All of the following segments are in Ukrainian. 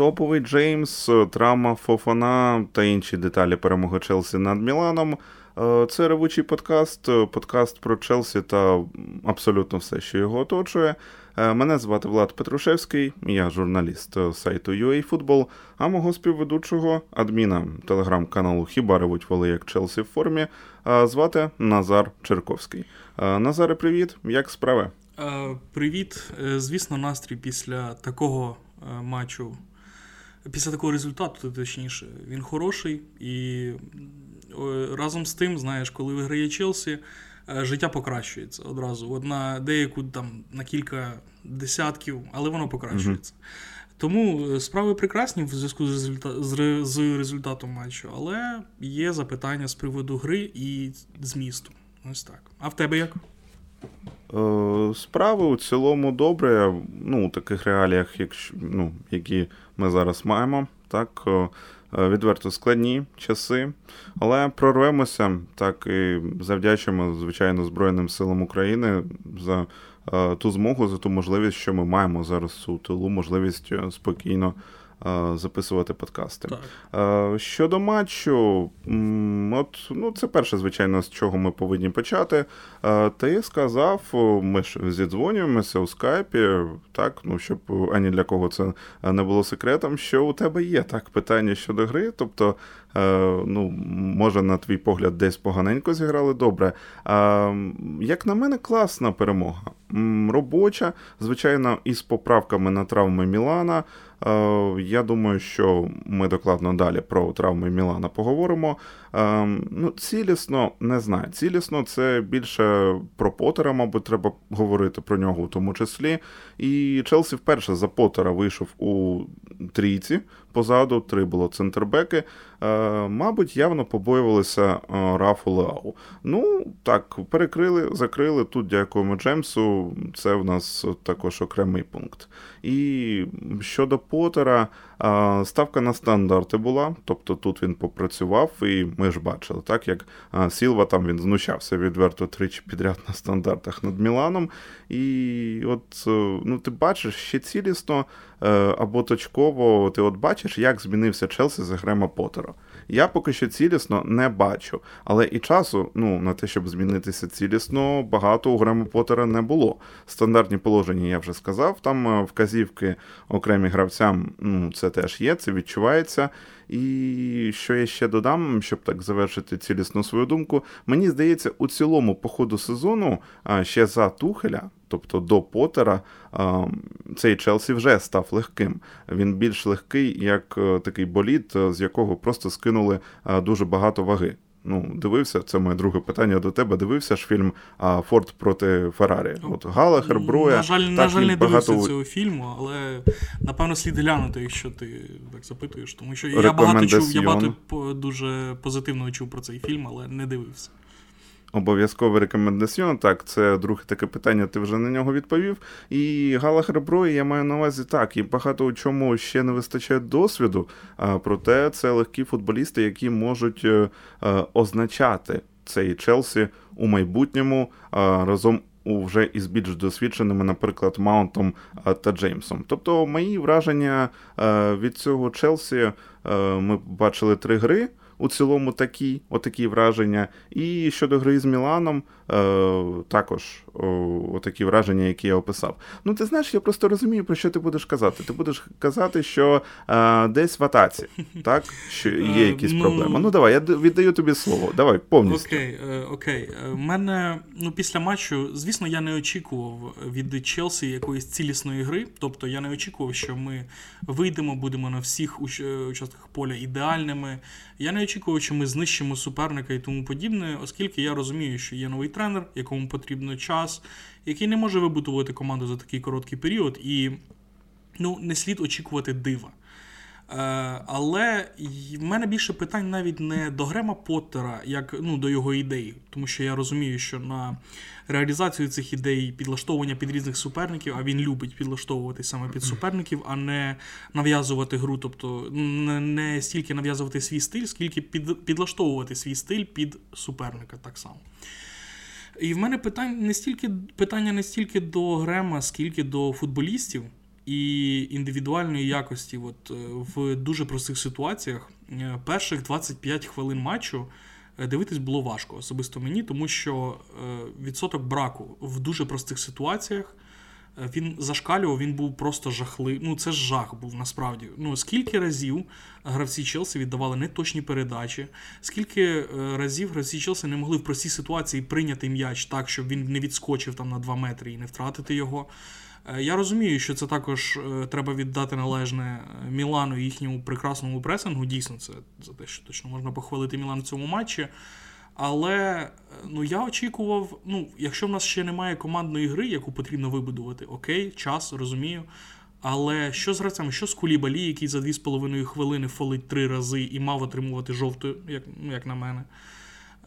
топовий Джеймс, травма Фофана та інші деталі перемоги Челсі над Міланом. Е, це ревучий подкаст, подкаст про Челсі та абсолютно все, що його оточує. Е, мене звати Влад Петрушевський, я журналіст сайту UAFootball, а мого співведучого адміна телеграм-каналу Хіба ревуть воли як Челсі в формі. Е, звати Назар Черковський. Назаре, привіт, як справи? Привіт. Звісно, настрій після такого матчу, після такого результату, точніше, він хороший і разом з тим, знаєш, коли виграє Челсі, е, життя покращується одразу. От на деяку там на кілька десятків, але воно покращується. Mm-hmm. Тому е, справи прекрасні в зв'язку з, результат, з результатом матчу, але є запитання з приводу гри і змісту. Ось так. А в тебе як? Е, справи у цілому добре. Ну, у таких реаліях, якщо, ну, які ми зараз маємо. Так, Е, відверто складні часи, але прорвемося так і завдячимо, звичайно, Збройним силам України за е, ту змогу, за ту можливість, що ми маємо зараз у тилу, можливість е, спокійно записувати подкасти. Так. Щодо матчу, от, ну, це перше, звичайно, з чого ми повинні почати. Ти сказав, ми ж зідзвонюємося у скайпі, так, ну, щоб ані для кого це не було секретом, що у тебе є так питання щодо гри. Тобто, ну, може, на твій погляд, десь поганенько зіграли добре. Як на мене, класна перемога. Робоча, звичайно, із поправками на травми Мілана. Е, я думаю, що ми докладно далі про травми Мілана поговоримо. Е, ну, Цілісно не знаю. Цілісно це більше про Потера, мабуть, треба говорити про нього у тому числі. І Челсі вперше за Потера вийшов у трійці. Позаду три було центрбеки. Е, мабуть, явно побоювалися Рафу Леау. Ну, так, перекрили, закрили. Тут дякуємо Джемсу. Це в нас також окремий пункт. І щодо Поттера, ставка на стандарти була, тобто тут він попрацював, і ми ж бачили, так як Сілва там він знущався відверто тричі підряд на стандартах над Міланом. І от е, ну, ти бачиш ще цілісно е, або точково, ти от бачиш, як змінився Челсі за Грема Поттера. Я поки що цілісно не бачу, але і часу ну, на те, щоб змінитися цілісно, багато у Грема Поттера не було. Стандартні положення я вже сказав, там е, вказівки окремі гравцям, ну, це теж є, це відчувається. І що я ще додам, щоб так завершити цілісну свою думку, мені здається, у цілому по ходу сезону ще за Тухеля, тобто до Потера, цей Челсі вже став легким. Він більш легкий, як е, такий боліт, з якого просто скинули дуже багато ваги. Ну, дивився, це моє друге питання до тебе. Дивився ж фільм а, Форд проти Феррарі. От Галахер, Броя. На жаль, так, на жаль, не багато... дивився цього фільму, але напевно слід глянути, якщо ти так запитуєш. Тому що я багато чув, я багато дуже позитивно чув про цей фільм, але не дивився. Обов'язковий рекомендаціон. Так, це друге таке питання, ти вже на нього відповів. І Галахер Брої я маю на увазі так, і багато у чому ще не вистачає досвіду, а проте це легкі футболісти, які можуть е, е, означати цей Челсі у майбутньому разом. Вже із більш досвідченими, наприклад, Маунтом та Джеймсом. Тобто, мої враження е, від цього Челсі ми бачили три гри у цілому такі, отакі враження. І щодо гри з Міланом, е, також о, такі враження, які я описав. Ну, ти знаєш, я просто розумію, про що ти будеш казати. Ти будеш казати, що е, десь в атаці, так? Що є якісь ну, проблеми. Ну, давай, я віддаю тобі слово. Давай, повністю. Окей, е, окей. У е, мене ну, після матчу, звісно, я не очікував від Челсі якоїсь цілісної гри. Тобто я не очікував, що ми вийдемо, будемо на всіх участках поля ідеальними. Я не очікував, ми знищимо суперника і тому подібне, оскільки я розумію, що є новий тренер, якому потрібно час, який не може вибудувати команду за такий короткий період, і ну, не слід очікувати дива. Е, але в мене більше питань навіть не до Грема Поттера, як ну, до його ідей, тому що я розумію, що на реалізацію цих ідей підлаштовування під різних суперників, а він любить підлаштовувати саме під суперників, а не нав'язувати гру, тобто не, не стільки нав'язувати свій стиль, скільки під, підлаштовувати свій стиль під суперника так само. І в мене питання не стільки питання не стільки до Грема, скільки до футболістів. І індивідуальної якості от, в дуже простих ситуаціях перших 25 хвилин матчу дивитись було важко, особисто мені, тому що відсоток браку в дуже простих ситуаціях. Він зашкалював, він був просто жахливий. Ну, це ж жах був насправді. Ну, скільки разів гравці Челсі віддавали неточні передачі, скільки е, разів гравці Челсі не могли в простій ситуації прийняти м'яч так, щоб він не відскочив там на 2 метри і не втратити його. Е, я розумію, що це також е, треба віддати належне Мілану і їхньому прекрасному пресингу. Дійсно, це за те, що точно можна похвалити Мілан в цьому матчі. Але ну, я очікував, ну, якщо в нас ще немає командної гри, яку потрібно вибудувати, окей, час, розумію. Але що з гравцями, що з Кулібалі, який за 2,5 хвилини фолить три рази і мав отримувати жовту, як ну, як на мене.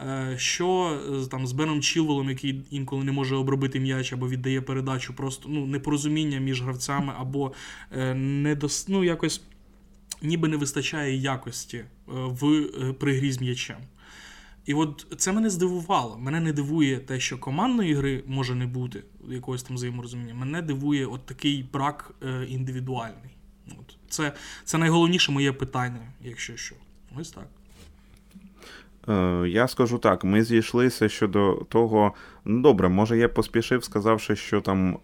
Е, що там з Беном Чілвелом, який інколи не може обробити м'яч або віддає передачу, просто ну, непорозуміння між гравцями, або е, недос... ну, якось ніби не вистачає якості е, в при грі з м'ячем. І от це мене здивувало. Мене не дивує те, що командної гри може не бути якогось там взаєморозуміння. Мене дивує от такий брак е, індивідуальний. От. Це це найголовніше моє питання, якщо що. Ось так. Е, я скажу так, ми зійшлися щодо того. Ну, добре, може, я поспішив, сказавши, що там. Е,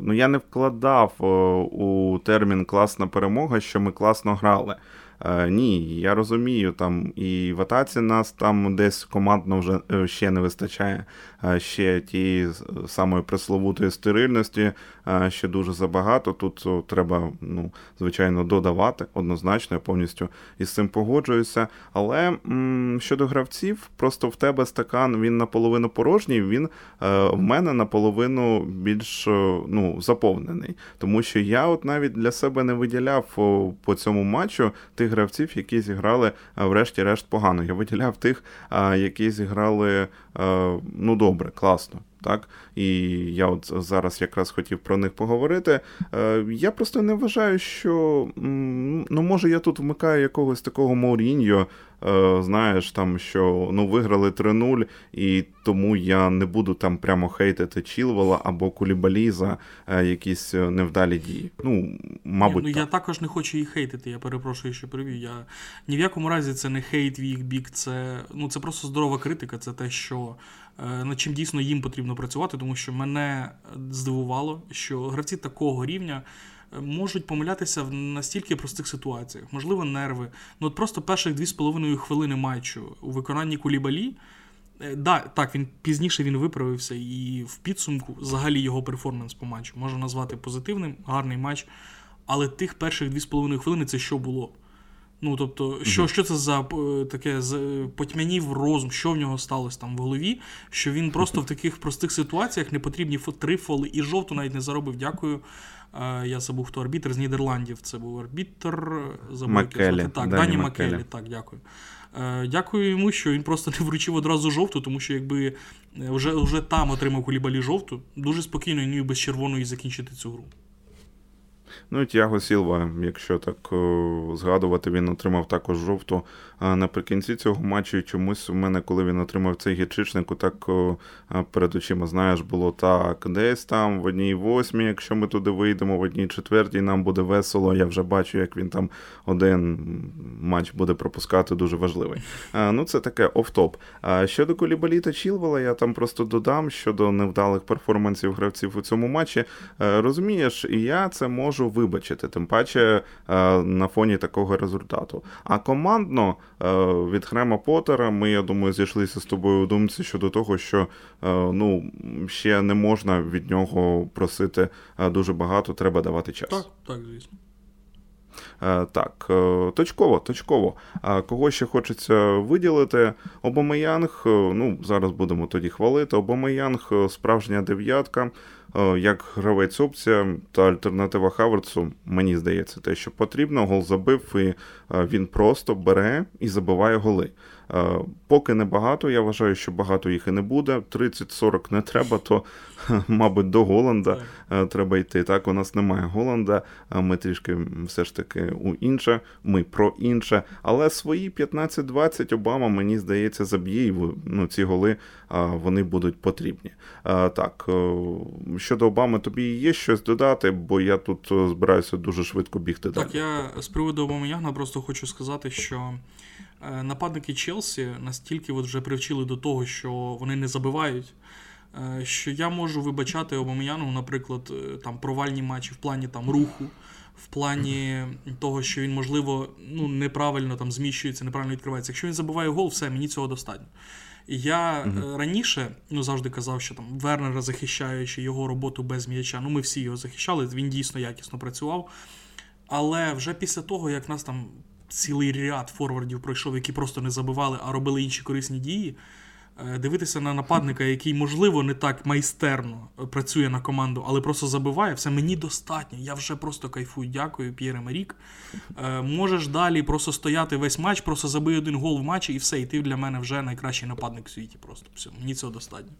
ну, я не вкладав е, у термін класна перемога, що ми класно грали. Е, ні, я розумію, там і в атаці нас там десь командно вже е, ще не вистачає е, ще тієї самої пресловутої стерильності, ще дуже забагато. Тут треба, ну, звичайно, додавати однозначно, я повністю із цим погоджуюся. Але м- щодо гравців, просто в тебе стакан він наполовину порожній, він в мене наполовину більш ну, заповнений. Тому що я от навіть для себе не виділяв по цьому матчу тих гравців, які зіграли, врешті-решт, погано. Я виділяв тих, які зіграли ну добре, класно. Так, і я от зараз якраз хотів про них поговорити. Е, я просто не вважаю, що ну може я тут вмикаю якогось такого Мауріньо, Е, знаєш, там що ну виграли 3-0, і тому я не буду там прямо хейтити Чілвела або Кулібалі за е, якісь невдалі дії. Ну, мабуть. Ні, ну, так. Я також не хочу їх хейтити, я перепрошую, що привів. Я ні в якому разі це не хейт в їх бік, це ну це просто здорова критика, це те, що. Над чим дійсно їм потрібно працювати, тому що мене здивувало, що гравці такого рівня можуть помилятися в настільки простих ситуаціях, можливо, нерви. Ну от просто перших 2,5 хвилини матчу у виконанні кулібалі. Е, да, Так, він пізніше він виправився, і в підсумку взагалі його перформанс по матчу можна назвати позитивним, гарний матч. Але тих перших 2,5 хвилини це що було? Ну, тобто, що що це за е, таке потьмянів розум, що в нього сталося там в голові, що він просто в таких простих ситуаціях не потрібні три фоли і жовту навіть не заробив. Дякую. Я забув, хто арбітр з Нідерландів. Це був арбітр. Маккелі. Так, Дані Маккелі. Так, дякую. Е, дякую йому, що він просто не вручив одразу жовту, тому що якби е, вже вже там отримав кулібалі жовту, дуже спокійно і без червоної закінчити цю гру. Ну і Тяго Сілва, якщо так згадувати, він отримав також жовту наприкінці цього матчу. І чомусь у мене, коли він отримав цей гірчичник, так перед очима, знаєш, було так, десь там в одній восьмій, якщо ми туди вийдемо, в одній четвертій, нам буде весело. Я вже бачу, як він там один матч буде пропускати, дуже важливий. Ну, це таке оф-топ. Щодо Колібалі та Чілвела, я там просто додам щодо невдалих перформансів гравців у цьому матчі. Розумієш, і я це можу вибачити, тим паче на фоні такого результату. А командно Е, від Хрема Поттера ми, я думаю, зійшлися з тобою у думці щодо того, що е, ну, ще не можна від нього просити е, дуже багато, треба давати час. Так, так, звісно. Так, точково, точково. Кого ще хочеться виділити? Обомеянг, ну, зараз будемо тоді хвалити. Обомеянг справжня дев'ятка. Е, як гравець опція та альтернатива Хаверцу, мені здається, те, що потрібно. Гол забив, і е, він просто бере і забиває голи. Поки небагато, я вважаю, що багато їх і не буде. 30-40 не треба, то, мабуть, до Голланда треба йти. Так, у нас немає Голланда, ми трішки все ж таки у інше, ми про інше. Але свої 15-20 Обама, мені здається, заб'є і ну, ці голи вони будуть потрібні. Так, щодо Обами, тобі є щось додати, бо я тут збираюся дуже швидко бігти. Так, далі. я з приводу Обамаяна просто хочу сказати, що. Е, нападники Челсі настільки от вже привчили до того, що вони не забивають. Е, що я можу вибачати Обам'яну, наприклад, е, там провальні матчі в плані там руху, в плані того, що він, можливо, ну, неправильно там зміщується, неправильно відкривається. Якщо він забуває гол, все, мені цього достатньо. І я uh-huh. раніше ну, завжди казав, що там Вернера захищаючи його роботу без м'яча, ну ми всі його захищали, він дійсно якісно працював. Але вже після того, як нас там цілий ряд форвардів пройшов, які просто не забивали, а робили інші корисні дії. Е, дивитися на нападника, який, можливо, не так майстерно працює на команду, але просто забиває, все мені достатньо. Я вже просто кайфую. Дякую, П'єре Марік. Е, можеш далі просто стояти весь матч, просто забий один гол в матчі і все. І ти для мене вже найкращий нападник в світі. Просто все. Мені цього достатньо.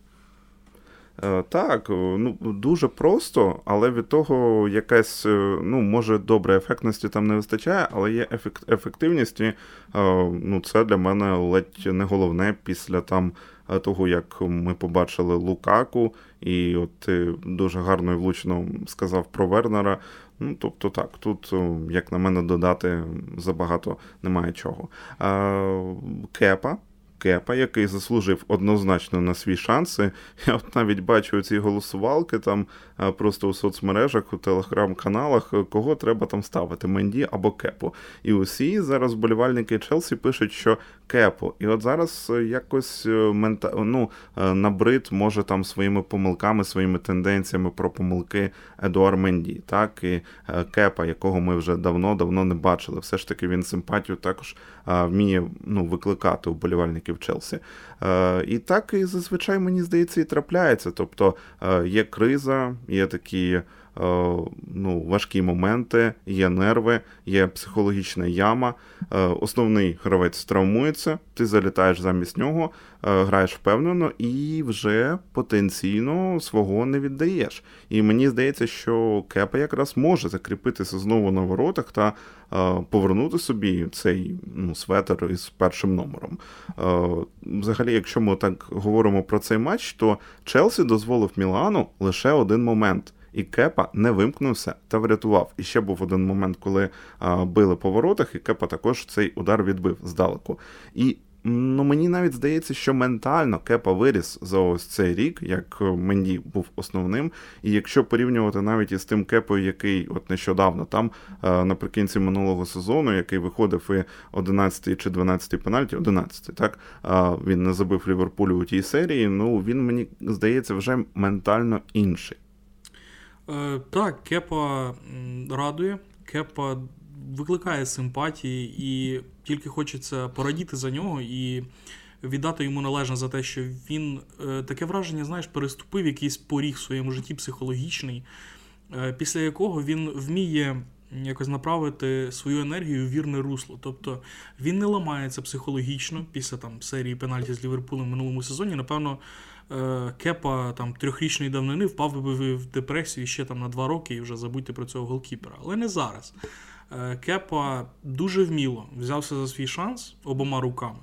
Е, так, ну дуже просто, але від того якась, е, ну, може, добре, ефектності там не вистачає, але є ефективність, ну, це для мене ледь не головне після там того, як ми побачили Лукаку, і от ти дуже гарно і влучно сказав про Вернера. Ну, тобто так, тут, як на мене, додати забагато немає чого. Кепа. Кепа, який заслужив однозначно на свій шанси. Я от навіть бачу ці голосувалки там просто у соцмережах, у телеграм-каналах, кого треба там ставити Менді або Кепу. І усі зараз вболівальники Челсі пишуть, що Кепу. І от зараз якось е, мента... ну, е, набрид може там своїми помилками, своїми тенденціями про помилки Едуар Менді, так і е, Кепа, якого ми вже давно-давно не бачили. Все ж таки він симпатію також вміє ну, викликати у болівальників Челсі. І так і зазвичай мені здається і трапляється. Тобто є криза, є такі. Ну, важкі моменти, є нерви, є психологічна яма. Основний гравець травмується, ти залітаєш замість нього, граєш впевнено і вже потенційно свого не віддаєш. І мені здається, що Кепа якраз може закріпитися знову на воротах та повернути собі цей ну, светер із першим номером. Взагалі, якщо ми так говоримо про цей матч, то Челсі дозволив Мілану лише один момент. І Кепа не вимкнувся та врятував. І ще був один момент, коли а, били по воротах, і Кепа також цей удар відбив здалеку. І Ну, мені навіть здається, що ментально Кепа виріс за ось цей рік, як Менді був основним. І якщо порівнювати навіть із тим кепою, який от нещодавно там е, наприкінці минулого сезону, який виходив і 11 чи 12 пенальті, 11, так він не забив Ліверпулю у тій серії. Ну він мені здається вже ментально інший. Е, Так, Кепа радує. Кепа викликає симпатії, і тільки хочеться порадіти за нього і віддати йому належне за те, що він е, таке враження, знаєш, переступив якийсь поріг в своєму житті психологічний, е, після якого він вміє. Якось направити свою енергію в вірне русло. Тобто він не ламається психологічно після там серії пенальті з Ліверпулем в минулому сезоні. Напевно, Кепа там трьохрічної давнини впав би в депресію ще там на два роки і вже забудьте про цього голкіпера. Але не зараз. Е, Кепа дуже вміло взявся за свій шанс обома руками.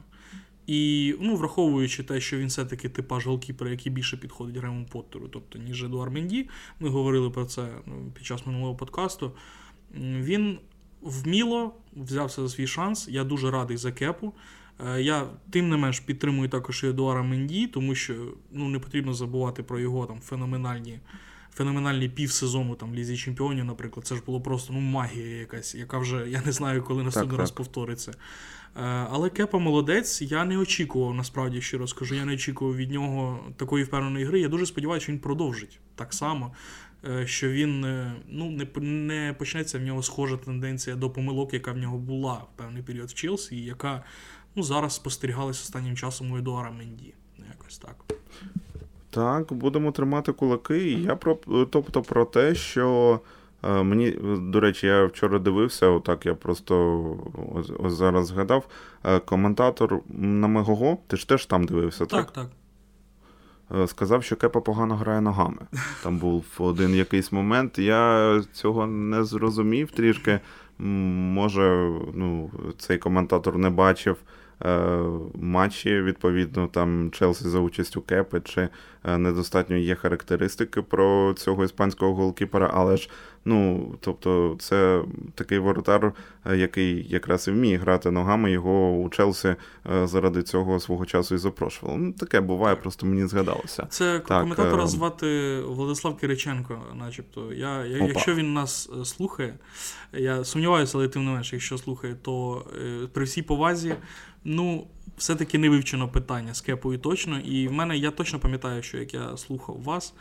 І ну, враховуючи те, що він все-таки типаж голкіпера, який більше підходить Грему Поттеру, тобто ніж Едуар Менді, ми говорили про це ну, під час минулого подкасту. Він вміло взявся за свій шанс. Я дуже радий за кепу. Е, я тим не менш підтримую також і Едуара Менді, тому що ну, не потрібно забувати про його там феноменальні феноменальний півсезону там Лізі Чемпіонів, наприклад, це ж було просто ну, магія якась, яка вже я не знаю, коли наступний раз повториться. Е, але Кепа молодець, я не очікував, насправді щиро скажу, я не очікував від нього такої впевненої гри. Я дуже сподіваюся, що він продовжить так само. Е, що він ну, не не почнеться в нього схожа тенденція до помилок, яка в нього була в певний період в Челсі, і яка ну, зараз спостерігалася останнім часом у Едуара Менді. Якось так. Так, будемо тримати кулаки. Я про тобто про те, що Е, мені, до речі, я вчора дивився, отак я просто ось, ось зараз згадав. Е, коментатор на Мегого, ти ж теж там дивився, так? Так, так. Е, сказав, що Кепа погано грає ногами. Там був один якийсь момент. Я цього не зрозумів трішки. Може, ну, цей коментатор не бачив матчі, відповідно, там Челсі за участю Кепи, чи е, недостатньо є характеристики про цього іспанського голкіпера, але ж Ну, тобто, це такий воротар, е, який якраз і вміє грати ногами. Його у Челсі е, заради цього свого часу і запрошували. Ну, таке буває, просто мені згадалося. Це так, коментатора е... звати Владислав Кириченко, начебто. Я, я Якщо він нас е, слухає, я сумніваюся, але тим не менше, якщо слухає, то е, при всій повазі, ну. Все-таки не вивчено питання з кепою точно, і в мене я точно пам'ятаю, що як я слухав вас,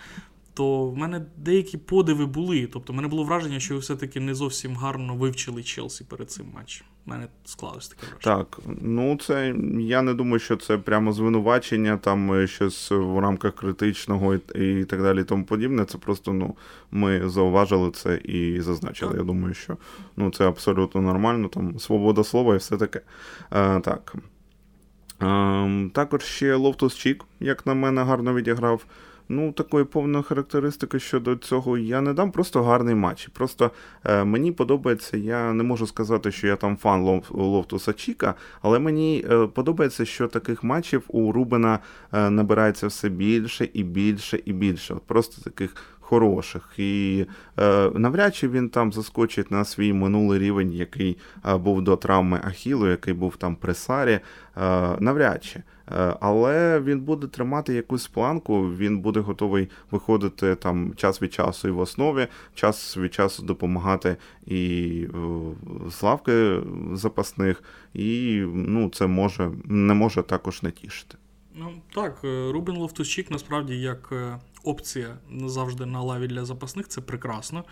то в мене деякі подиви були. Тобто, в мене було враження, що ви все-таки не зовсім гарно вивчили Челсі перед цим матчем. У мене склалось таке враження. Так, ну це я не думаю, що це прямо звинувачення, там е, щось в рамках критичного і, і так далі, і тому подібне. Це просто ну, ми зауважили це і зазначили. Так. Я думаю, що ну, це абсолютно нормально, там свобода слова і все таке. А, е, Так. Ем, також ще Лофтус Чік, як на мене, гарно відіграв. Ну, такої повної характеристики щодо цього я не дам, просто гарний матч. Просто е, мені подобається, я не можу сказати, що я там фан Лов, Лофтуса Чіка, але мені е, подобається, що таких матчів у Рубена е, набирається все більше і більше і більше. Просто таких хороших. І е, навряд чи він там заскочить на свій минулий рівень, який е, був до травми Ахілу, який був там при Сарі. Е, навряд чи. Але він буде тримати якусь планку, він буде готовий виходити там час від часу і в основі, час від часу допомагати і з запасних, і ну, це може не може також не тішити. Ну так, Рубін Рубен Лофтусчик насправді як опція завжди на лаві для запасних, це прекрасно.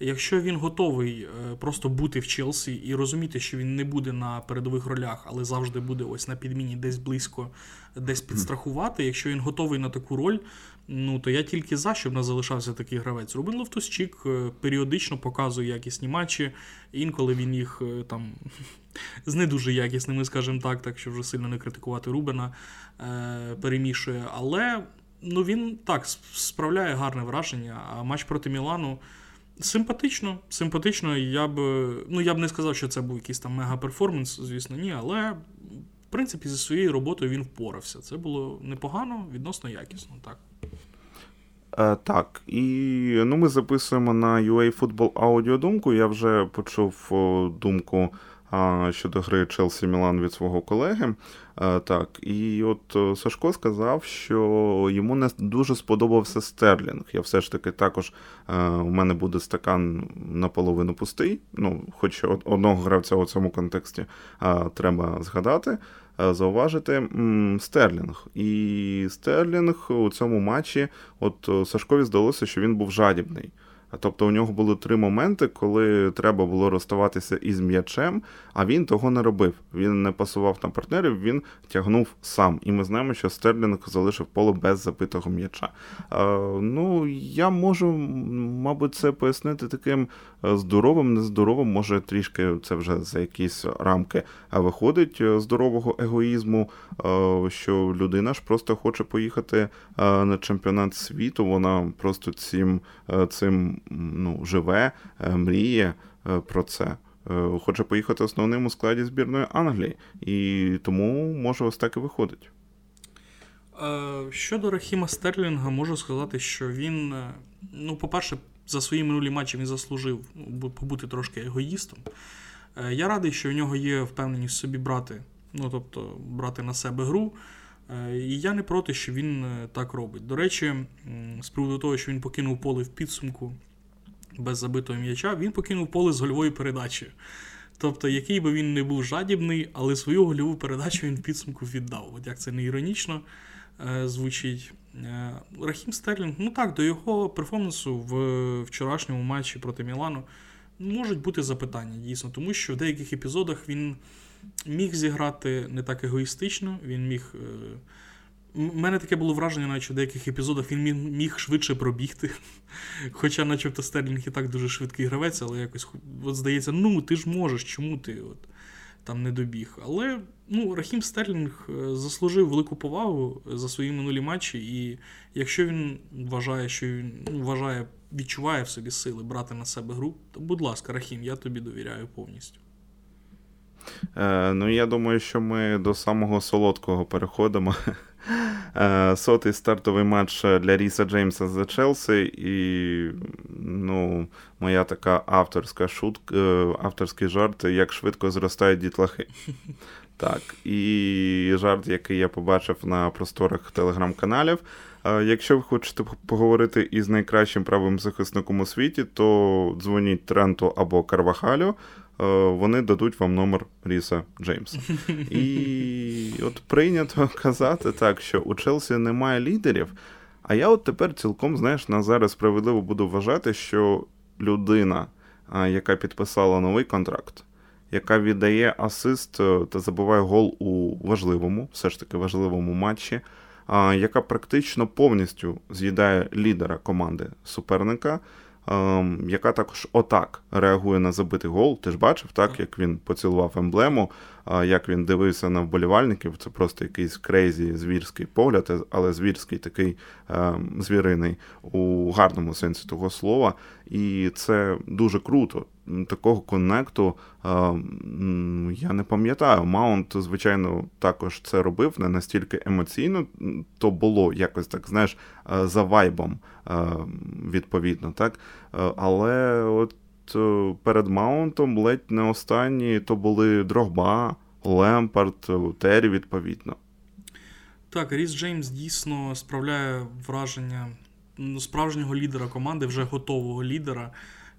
Якщо він готовий е, просто бути в Челсі і розуміти, що він не буде на передових ролях, але завжди буде ось на підміні десь близько, десь підстрахувати. Якщо він готовий на таку роль, ну то я тільки за, щоб не залишався такий гравець. Рубен Лофтус-Чік е, періодично показує якісні матчі, інколи він їх е, там. З не дуже якісними, скажімо так, так що вже сильно не критикувати Рубена, перемішує. Але ну він так справляє гарне враження. А матч проти Мілану симпатично. Симпатично. Я б ну, я б не сказав, що це був якийсь там мега-перформанс, звісно, ні, але. В принципі, зі своєю роботою він впорався. Це було непогано, відносно якісно, так. Е, так, і ну, ми записуємо на UA Football аудіодумку. Я вже почув думку щодо гри Челсі Мілан від свого колеги. Так, і от е, Сашко сказав, що йому не дуже сподобався Стерлінг. Я все ж таки також е, у мене буде стакан наполовину пустий. Ну, хоч одного гравця у цьому контексті треба згадати. Е, зауважити Стерлінг. І Стерлінг у цьому матчі, от Сашкові здалося, що він був жадібний. Тобто у нього були три моменти, коли треба було розставатися із м'ячем, а він того не робив. Він не пасував на партнерів, він тягнув сам. І ми знаємо, що Стерлінг залишив поле без запитого м'яча. Ну, я можу, мабуть, це пояснити таким е, здоровим, нездоровим, може трішки це вже за якісь рамки виходить е, здорового егоїзму, е, що людина ж просто хоче поїхати на чемпіонат світу. Вона просто цим цим ну, живе, е, мріє е, про це. Е, хоче поїхати основним у складі збірної Англії, і тому може ось так і виходить. Щодо Рахіма Стерлінга, можу сказати, що він, ну, по-перше, за свої минулі матчі він заслужив побути трошки егоїстом. Я радий, що в нього є впевненість собі брати, ну тобто брати на себе гру. І я не проти, що він так робить. До речі, з приводу того, що він покинув поле в підсумку без забитого м'яча, він покинув поле з гольовою передачею. Тобто, який би він не був жадібний, але свою гольову передачу він в підсумку віддав. От як це не іронічно е, звучить. Е, Рахім Стерлінг, ну так, до його перформансу в вчорашньому матчі проти Мілану можуть бути запитання, дійсно, тому що в деяких епізодах він міг зіграти не так егоїстично, він міг. Е, У мене таке було враження, наче в деяких епізодах він міг швидше пробігти. Хоча, начебто, Стерлінг і так дуже швидкий гравець, але якось от здається, ну ти ж можеш, чому ти от там не добіг. Але ну, Рахім Стерлінг е, заслужив велику повагу за свої минулі матчі, і якщо він вважає, що він ну, вважає, відчуває в собі сили брати на себе гру, то будь ласка, Рахім, я тобі довіряю повністю. Е, Ну, я думаю, що ми до самого солодкого переходимо. Е, сотий стартовий матч для Ріса Джеймса за Челсі, і ну, моя така авторська шутка, е, авторський жарт, як швидко зростають дітлахи. Так, і жарт, який я побачив на просторах телеграм-каналів. Е, якщо ви хочете поговорити із найкращим правим захисником у світі, то дзвоніть Тренту або Карвахалю. Е, вони дадуть вам номер Ріса Джеймса. І от прийнято казати так, що у Челсі немає лідерів. А я от тепер цілком, знаєш, на зараз справедливо буду вважати, що людина, яка підписала новий контракт, яка віддає асист е, та забиває гол у важливому, все ж таки важливому матчі, яка практично повністю з'їдає лідера команди суперника. Ем, яка також отак реагує на забитий гол. Ти ж бачив, так, як він поцілував емблему, як він дивився на вболівальників. Це просто якийсь crazy звірський погляд, але звірський такий ем, звіриний у гарному сенсі того слова. І це дуже круто. Такого коннекту ем, я не пам'ятаю. Маунт, звичайно, також це робив не настільки емоційно, то було якось так, знаєш, е, за вайбом відповідно, так. Е, але от е, перед Маунтом ледь не останні то були Дрогба, Лемпард, Террі, відповідно. Так, Ріс Джеймс дійсно справляє враження ну, справжнього лідера команди, вже готового лідера.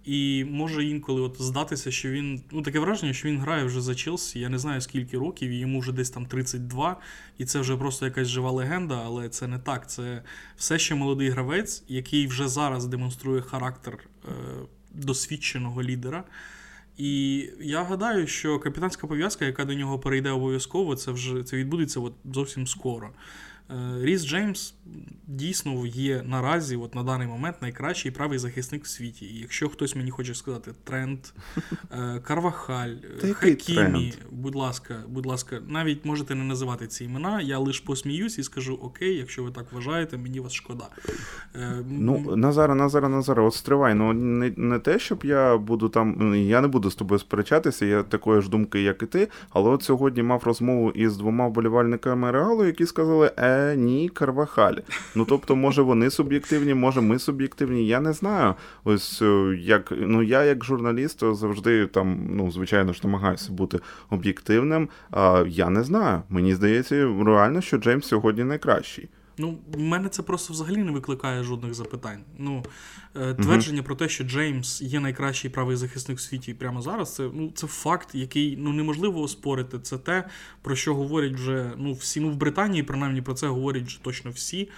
І може інколи от здатися, що він. Ну, таке враження, що він грає вже за Челсі. Я не знаю скільки років, і йому вже десь там 32, і це вже просто якась жива легенда, але це не так. Це все ще молодий гравець, який вже зараз демонструє характер е, досвідченого лідера. І я гадаю, що капітанська пов'язка, яка до нього перейде обов'язково, це вже це відбудеться от зовсім скоро. Е, Ріс Джеймс дійсно є наразі, от на даний момент, найкращий правий захисник в світі. І якщо хтось мені хоче сказати Трент, е, Карвахаль, Хакімі, будь ласка, будь ласка, навіть можете не називати ці імена. Я лише посміюсь і скажу: Окей, якщо ви так вважаєте, мені вас шкода. Е, ну, Назара, Назара, Назара, от стривай. Ну не не те, щоб я буду там. Я не буду з тобою сперечатися, я такої ж думки, як і ти. Але от сьогодні мав розмову із двома вболівальниками реалу, які сказали, е, ні, Карвахаль. Ну тобто, може вони суб'єктивні, може ми суб'єктивні. Я не знаю. Ось е, як ну я, як журналіст, завжди там, ну звичайно ж, намагаюся бути об'єктивним. А я не знаю. Мені здається, реально, що Джеймс сьогодні найкращий. Ну, в мене це просто взагалі не викликає жодних запитань. Ну, е, Твердження mm-hmm. про те, що Джеймс є найкращий правий захисник в світі прямо зараз, це ну, це факт, який ну, неможливо оспорити. Це те, про що говорять вже ну, всі. Ну, в Британії, принаймні, про це говорять вже точно всі.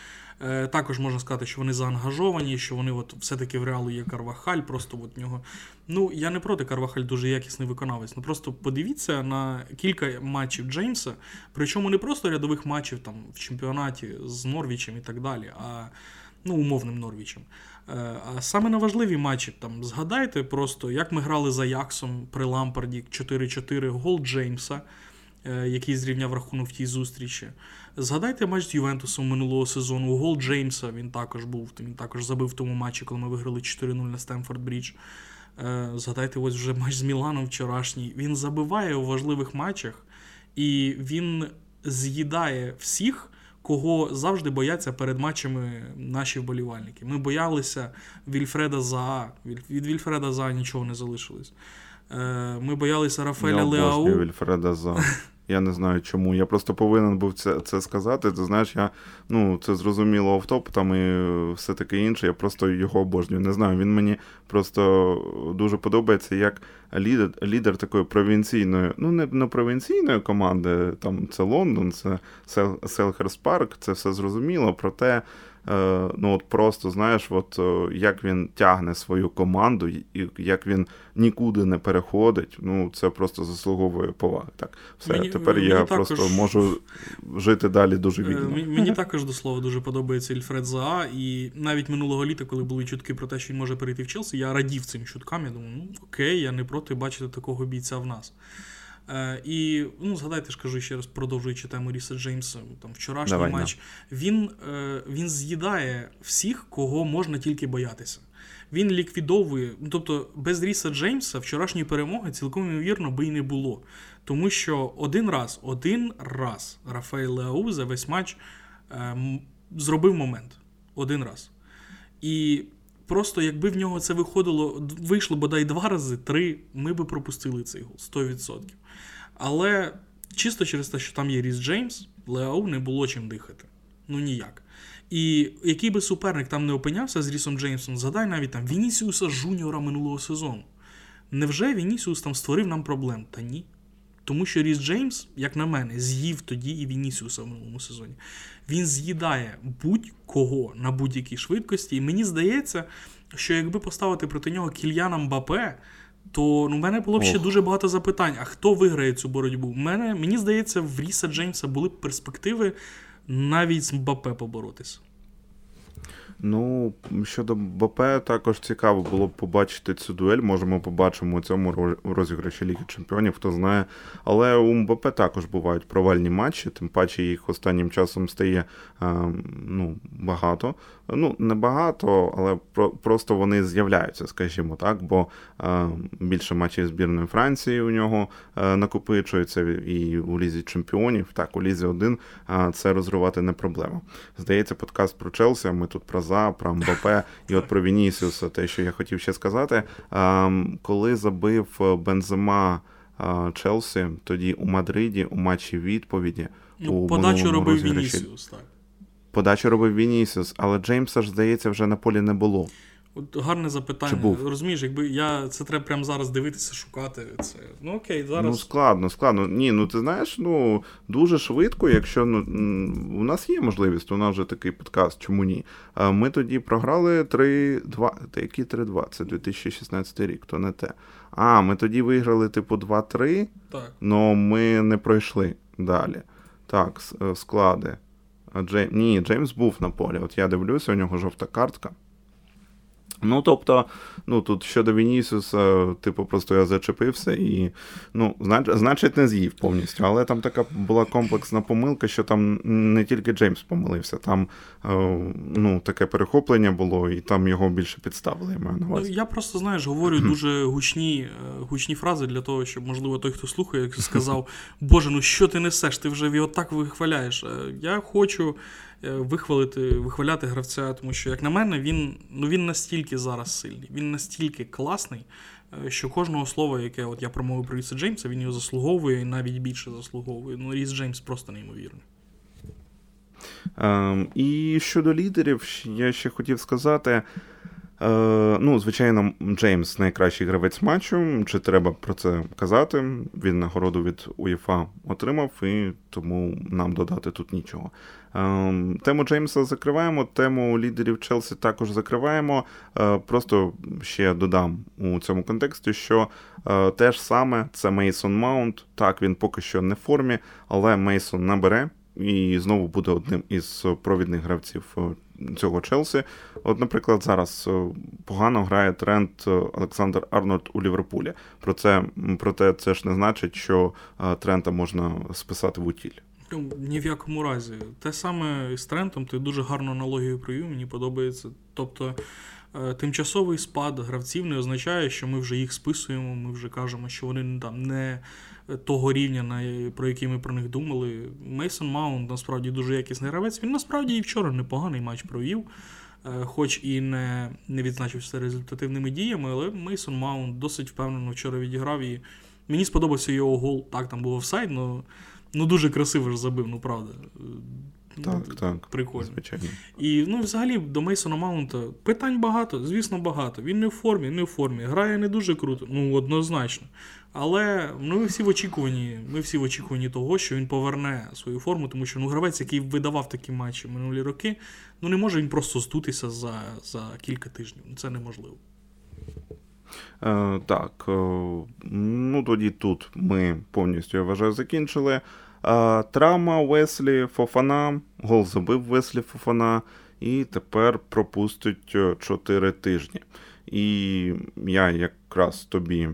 Е, також можна сказати, що вони заангажовані, що вони от все-таки в реалу є Карвахаль, просто от нього. Ну, я не проти Карвахаль дуже якісний виконавець. Ну просто подивіться на кілька матчів Джеймса, причому не просто рядових матчів там в чемпіонаті з Норвічем і так далі, а ну, умовним Норвічем. Е, а саме на важливі матчі там згадайте просто, як ми грали з Аяксом при Лампарді 4-4 гол Джеймса. Е, який зрівняв рахунок в тій зустрічі. Згадайте матч з Ювентусом минулого сезону. Гол Джеймса він також був, він також забив в тому матчі, коли ми виграли 4-0 на Стемфорд Брідж. Е, згадайте, ось вже матч з Міланом вчорашній. Він забиває у важливих матчах, і він з'їдає всіх. Кого завжди бояться перед матчами наші вболівальники. Ми боялися Вільфреда Заа. Від Вільфреда Заа нічого не залишилось. Е, ми боялися Рафаеля Леау. Вільфреда Заа. Я не знаю чому. Я просто повинен був це це сказати. Ти знаєш, я ну це зрозуміло автоп там і все таке інше. Я просто його обожнюю. Не знаю. Він мені просто дуже подобається, як лідер лідер такої провінційної, ну не, не провінційної команди, там це Лондон, це Селхерс Парк, це все зрозуміло. Проте ну от просто знаєш, от е, як він тягне свою команду, і як він нікуди не переходить, ну це просто заслуговує поваги. Так, все мені, тепер мені я також... просто можу жити далі дуже е, вільно. Мені також до слова дуже подобається Ільфред Заа, і навіть минулого літа, коли були чутки про те, що він може перейти в Челсі, я радів цим чуткам. Я думаю, ну окей, я не проти бачити такого бійця в нас. Е, І ну, згадайте ж кажу ще раз, продовжуючи тему Ріса Джеймса, там вчорашній Давай, матч, да. він, е, він з'їдає всіх, кого можна тільки боятися. Він ліквідовує, ну тобто без Ріса Джеймса вчорашньої перемоги цілком ймовірно би і не було. Тому що один раз, один раз Рафаель Леау за весь матч е, зробив момент. Один раз. І просто якби в нього це виходило, вийшло бодай два рази, три, ми би пропустили цей гол 100%. Але чисто через те, що там є Ріс Джеймс, Леау не було чим дихати. Ну ніяк. І який би суперник там не опинявся з Рісом Джеймсом, згадай навіть там Вінісіуса Жуніора минулого сезону. Невже Вінісіус там створив нам проблем? Та ні. Тому що Ріс Джеймс, як на мене, з'їв тоді і Вінісіуса в минулому сезоні. Він з'їдає будь-кого на будь-якій швидкості. І мені здається, що якби поставити проти нього Кільяна Мбапе, то ну, в мене було б ще Ох. дуже багато запитань. А хто виграє цю боротьбу? У мене, Мені здається, в Ріса Джеймса були б перспективи навіть з Мбапе поборотися. Ну, щодо БП, також цікаво було б побачити цю дуель. Можемо побачимо у цьому розіграші Ліги Чемпіонів, хто знає. Але у МБП також бувають провальні матчі, тим паче їх останнім часом стає ну, багато. Ну, не багато, але про, просто вони з'являються, скажімо так, бо більше матчів збірної Франції у нього накопичується і у Лізі Чемпіонів. Так, у Лізі 1 це розривати не проблема. Здається, подкаст про Челсі. Ми тут про за, про Мбапе і от про Вінісіуса, те, що я хотів ще сказати. Коли забив Бензема Челсі, тоді у Мадриді у матчі відповіді. Ну, у Подачу робив Вінісіус, так. Подачу робив Вінісіус, але Джеймса ж, здається, вже на полі не було. От Гарне запитання. був? Розумієш, якби я це треба прямо зараз дивитися, шукати. це. Ну окей, зараз. Ну, складно, складно. Ні, ну ти знаєш, ну дуже швидко, якщо ну, у нас є можливість, у нас вже такий подкаст, чому ні? Ми тоді програли 3-2. Та які 3-2? Це 2016 рік, то не те. А, ми тоді виграли, типу, 2-3, але ми не пройшли далі. Так, е, склади. Джейм... Ні, Джеймс був на полі. От я дивлюся, у нього жовта картка. Ну, тобто, ну тут щодо Вінісіуса, типу, просто я зачепився і, ну, значить, не з'їв повністю. Але там така була комплексна помилка, що там не тільки Джеймс помилився, там е, ну, таке перехоплення було, і там його більше підставили. Я маю на увазі. Я просто, знаєш, говорю дуже гучні е, гучні фрази для того, щоб, можливо, той, хто слухає, сказав: Боже, ну що ти несеш? Ти вже його так вихваляєш. Е, я хочу. Е, вихвалити, вихваляти гравця, тому що, як на мене, він ну, він настільки зараз сильний, він настільки класний, е, що кожного слова, яке от я промовив про Ріса Джеймса, він його заслуговує і навіть більше заслуговує. Ну, Ріс Джеймс просто неймовірний. Um, і щодо лідерів, я ще хотів сказати. Е, ну, звичайно, Джеймс найкращий гравець матчу. Чи треба про це казати? Він нагороду від УЄФА отримав, і тому нам додати тут нічого. Е, тему Джеймса закриваємо, тему лідерів Челсі також закриваємо. Е, просто ще додам у цьому контексті, що те ж саме це Мейсон Маунт. Так, він поки що не в формі, але Мейсон набере і знову буде одним із провідних гравців цього Челсі. От, наприклад, зараз е, погано грає тренд е, Олександр Арнольд у Ліверпулі. Про це проте це ж не значить, що е, трента можна списати в утіль. Ну, ні в якому разі. Те саме з Трентом, ти дуже гарну аналогію провів, мені подобається. Тобто тимчасовий спад гравців не означає, що ми вже їх списуємо, ми вже кажемо, що вони там не того рівня, на, про який ми про них думали. Мейсон Маунт насправді дуже якісний гравець. Він насправді і вчора непоганий матч провів, е, хоч і не не відзначився результативними діями, але Мейсон Маунт досить впевнено вчора відіграв. І мені сподобався його гол. Так, там був офсайд, але ну, дуже красиво ж забив, ну правда. Так, так. Прикольно. Звичайно. І ну, взагалі до Мейсона Маунта питань багато, звісно, багато. Він не в формі, не в формі. Грає не дуже круто, ну однозначно. Але ну, ми всі в очікуванні, ми всі в очікуванні того, що він поверне свою форму, тому що ну, гравець, який видавав такі матчі минулі роки, ну не може він просто здутися за, за кілька тижнів. Це неможливо. Е, Так, е, ну тоді тут ми повністю я вважаю закінчили. Е, Травма Веслі Фофана, гол забив Веслі Фофана, і тепер пропустить 4 тижні. І я якраз тобі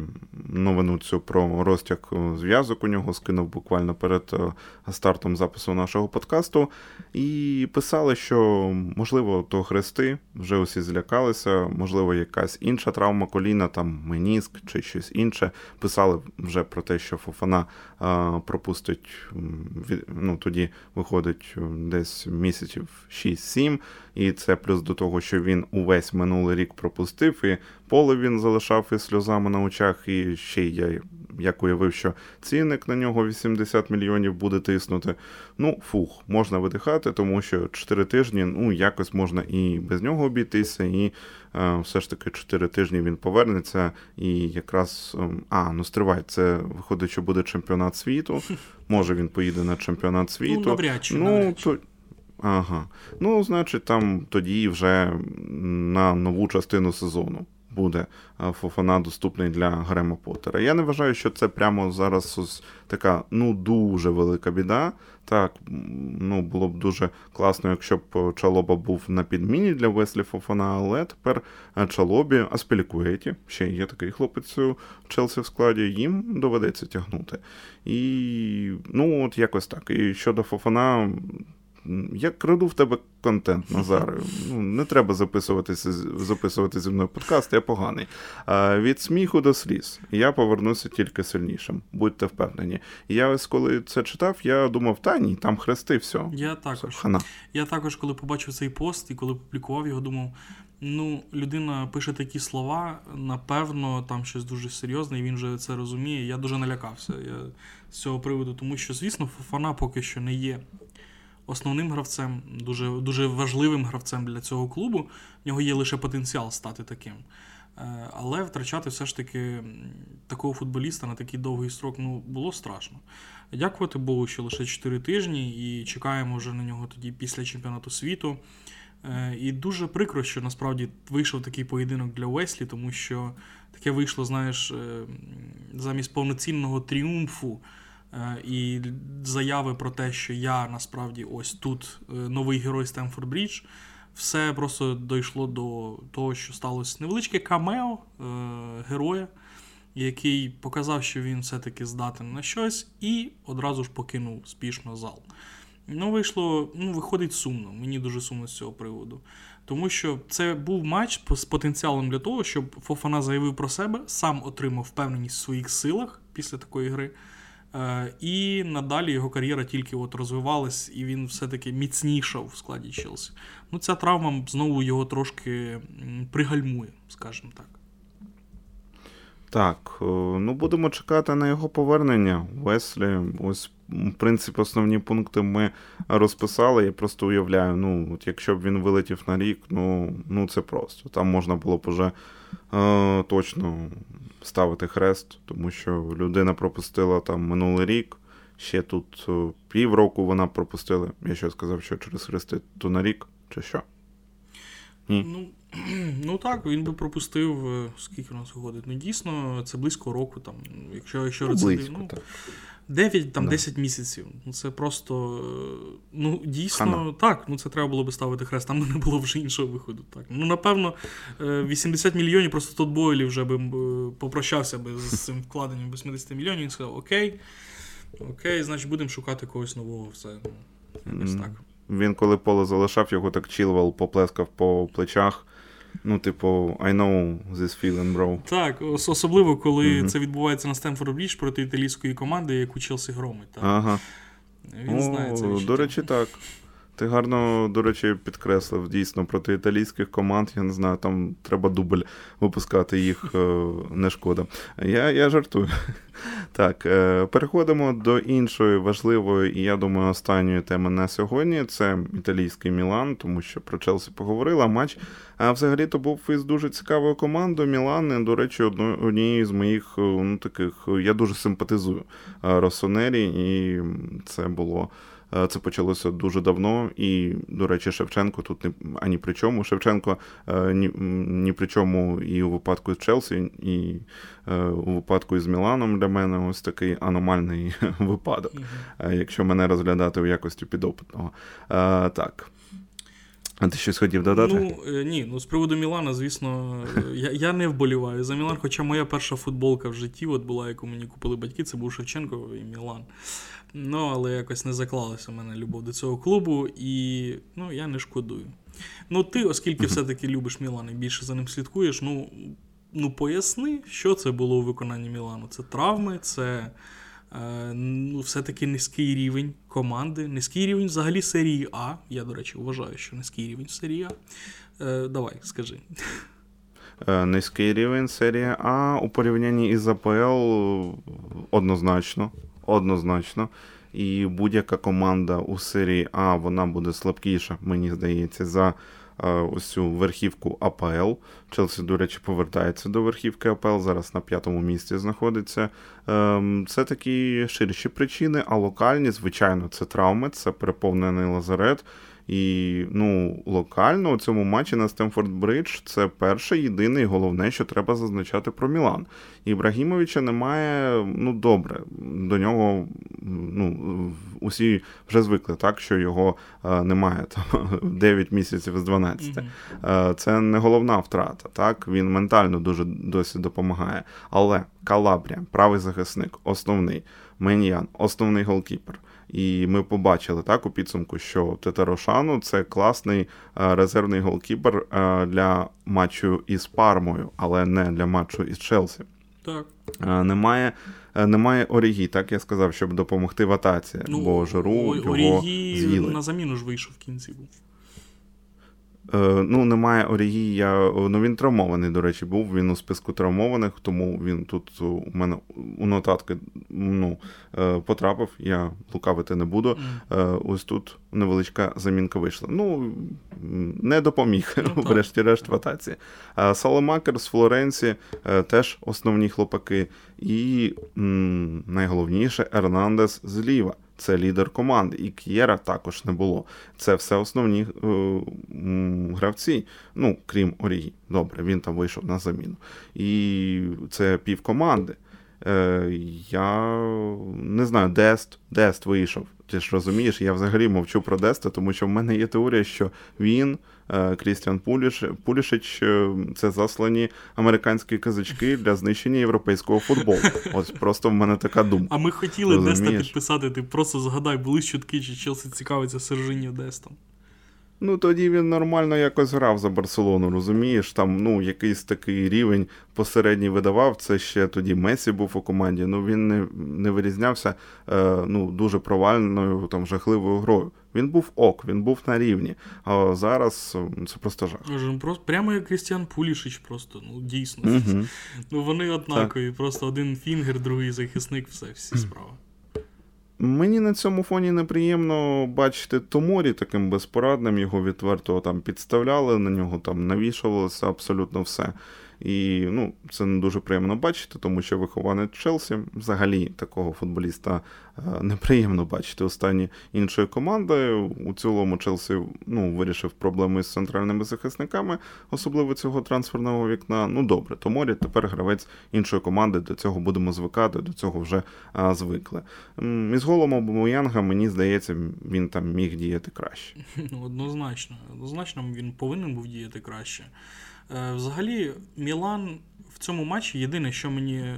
новину цю про розтяг зв'язок у нього скинув буквально перед е, стартом запису нашого подкасту. І писали, що, можливо, то хрести, вже усі злякалися, можливо, якась інша травма коліна, там меніск чи щось інше. Писали вже про те, що Фофана е, пропустить, ну тоді виходить десь місяців 6-7. І це плюс до того, що він увесь минулий рік пропустив, і поле він залишав із сльозами на очах. І ще я як уявив, що цінник на нього 80 мільйонів буде тиснути. Ну, фух, можна видихати, тому що 4 тижні, ну, якось можна і без нього обійтися, і е, все ж таки 4 тижні він повернеться. І якраз. Е, а, ну стривай, це виходить, що буде чемпіонат світу. Може він поїде на чемпіонат світу. Ну, навряд чи, ну, навряд чи. то. Ага. Ну, значить, там тоді вже на нову частину сезону буде Фофана доступний для Грема Поттера. Я не вважаю, що це прямо зараз ось така ну дуже велика біда. Так, ну було б дуже класно, якщо б Чалоба був на підміні для Веслі Фофана, але тепер Чалобі, Аспелікуеті, ще є такий хлопець у Челсі в складі, їм доведеться тягнути. І ну, от якось так. І щодо Фофана, я краду в тебе контент, Назар. Ну, Не треба записуватися записувати зі мною подкаст, я поганий. А, Від сміху до сліз. Я повернуся тільки сильнішим, будьте впевнені. я ось коли це читав, я думав, та ні, там хрести, все. Я також. Все, хана. Я також, коли побачив цей пост і коли публікував його, думав. Ну, людина пише такі слова, напевно, там щось дуже серйозне, і він вже це розуміє. Я дуже налякався я з цього приводу, тому що, звісно, Фофана поки що не є основним гравцем, дуже дуже важливим гравцем для цього клубу. В нього є лише потенціал стати таким. Е, але втрачати все ж таки такого футболіста на такий довгий строк ну, було страшно. Дякувати Богу, що лише 4 тижні, і чекаємо вже на нього тоді після чемпіонату світу. Е, і дуже прикро, що насправді вийшов такий поєдинок для Уеслі, тому що таке вийшло, знаєш, е, замість повноцінного тріумфу. Е, і заяви про те, що я насправді ось тут е, новий герой Стемфорд Брідж, все просто дійшло до того, що сталося невеличке камео е, героя, який показав, що він все-таки здатен на щось, і одразу ж покинув спішно зал. Ну, вийшло, ну, виходить сумно. Мені дуже сумно з цього приводу. Тому що це був матч з потенціалом для того, щоб Фофана заявив про себе, сам отримав впевненість в своїх силах після такої гри. Е, і надалі його кар'єра тільки от розвивалась, і він все-таки міцнішав в складі Челсі. Ну, ця травма знову його трошки пригальмує, скажімо так. Так, е, ну будемо чекати на його повернення. Веслі, ось, в принципі, основні пункти ми розписали. Я просто уявляю, ну, от якщо б він вилетів на рік, ну ну це просто. Там можна було б уже е, точно ставити хрест, тому що людина пропустила там минулий рік. Ще тут е, півроку вона пропустила. Я що сказав, що через хрести то на рік, чи що? Ні. Ну ну так, він би пропустив, е, скільки у нас виходить. Ну, дійсно, це близько року. там, Якщо якщо ну, близько, ну, так. 9 там, да. 10 місяців. Ну, Це просто. Ну, дійсно, Хана. так, ну це треба було би ставити хрест, там не було вже іншого виходу. Так. Ну, напевно, 80 е, мільйонів просто тут Бойлі вже би е, попрощався би з цим вкладенням 80 мільйонів і сказав: Окей, окей, значить будемо шукати когось нового. Все. Ну, якось так. Він, коли поле залишав, його так Чілвел поплескав по плечах. Ну, типу, I know this feeling, bro. Так, особливо, коли mm-hmm. це відбувається на Стемфорд Брідж проти італійської команди, яку Челсі громить. Так. Ага. Він О, знає це До речі, так. Ти гарно, до речі, підкреслив дійсно проти італійських команд. Я не знаю, там треба дубль випускати їх е, не шкода. Я я жартую. Так, е, переходимо до іншої важливої і я думаю, останньої теми на сьогодні. Це італійський Мілан, тому що про Челсі поговорила. Матч а взагалі то був із дуже цікавою командою. Мілан, до речі, однією з моїх ну, таких. Я дуже симпатизую Росонері, і це було. Е, це почалося дуже давно, і, до речі, Шевченко тут не ані при чому. Шевченко е, ні, ні при чому і у випадку з Челсі, і е, у випадку із Міланом для мене ось такий аномальний випадок, якщо мене розглядати в якості підопитного. Так. А ти щось хотів додати? Ну ні, ну з приводу Мілана, звісно, я я не вболіваю за Мілан, хоча моя перша футболка в житті от була, яку мені купили батьки, це був Шевченко і Мілан. Ну, але якось не заклалася у мене любов до цього клубу, і ну, я не шкодую. Ну, ти, оскільки все-таки любиш Мілан і більше за ним слідкуєш, ну ну поясни, що це було у виконанні Мілану. Це травми, це е, ну, все-таки низький рівень команди, низький рівень взагалі серії А. Я, до речі, вважаю, що низький рівень серії А. Е, Давай, скажи. Е, низький рівень серії А у порівнянні із АПЛ однозначно однозначно. І будь-яка команда у серії А вона буде слабкіша, мені здається, за е, ось цю верхівку АПЛ. Челсі, до речі, повертається до верхівки АПЛ, зараз на п'ятому місці знаходиться. Ем, це такі ширші причини, а локальні, звичайно, це травми, це переповнений лазарет. І ну, локально у цьому матчі на Стемфорд Бридж це перше, єдине і головне, що треба зазначати про Мілан. Ібрагімовича немає, ну добре, до нього ну, усі вже звикли, так, що його е, немає там 9 місяців з 12. Mm-hmm. Е, це не головна втрата. так, Він ментально дуже досі допомагає. Але Калабрія, правий захисник, основний, Меньян, основний голкіпер. І ми побачили так у підсумку, що Тетерошану це класний е, резервний голкіпер е, для матчу із Пармою, але не для матчу із Челсі. Так. Е, немає немає Орігі, так я сказав, щоб допомогти в атаці. Ну, бо Жиру його Орігі з'їли. на заміну ж вийшов в кінці був. Е, ну, немає Орігі, я, ну він травмований, до речі, був. Він у списку травмованих, тому він тут у мене у нотатки ну, е, потрапив. Я лукавити не буду. Mm. Ось тут невеличка замінка вийшла. Ну, не допоміг, ну, врешті-решт в атаці. Саламакер з Флоренції теж основні хлопаки. І найголовніше Ернандес зліва це лідер команди, і К'єра також не було. Це все основні е, гравці, ну, крім Орігі. Добре, він там вийшов на заміну. І це пів команди. Е, Я не знаю, Дест, Дест вийшов. Ти ж розумієш, я взагалі мовчу про Деста, тому що в мене є теорія, що він, Крістіан Пуліш, Пулішич, е, це заслані американські казачки для знищення європейського футболу. Ось просто в мене така думка. А ми хотіли? Деста підписати. Ти просто згадай, були щутки, чи Челсі цікавиться Сержиньо Дестом. Ну тоді він нормально якось грав за Барселону, розумієш? Там ну, якийсь такий рівень посередній видавав. Це ще тоді Месі був у команді. Ну він не не вирізнявся е, ну, дуже провальною, там жахливою грою. Він був ок, він був на рівні. А зараз це просто жах. Ну, просто прямо як Крістіан Пулішич, просто ну дійсно. Угу. Ну вони однакові. Так. Просто один фінгер, другий захисник, все, всі справи. Мені на цьому фоні неприємно бачити Томорі таким безпорадним, його відверто там підставляли, на нього там навішувалося абсолютно все. І ну, це не дуже приємно бачити, тому що вихованець Челсі взагалі такого футболіста е, неприємно бачити у стані іншої команди. У цілому Челсі ну, вирішив проблеми з центральними захисниками, особливо цього трансферного вікна. Ну добре, Томорі тепер гравець іншої команди. До цього будемо звикати, до цього вже а, звикли. Із голом Обомоянга, мені здається, він там міг діяти краще. Однозначно, однозначно він повинен був діяти краще. Е, взагалі, Мілан в цьому матчі єдине, що мені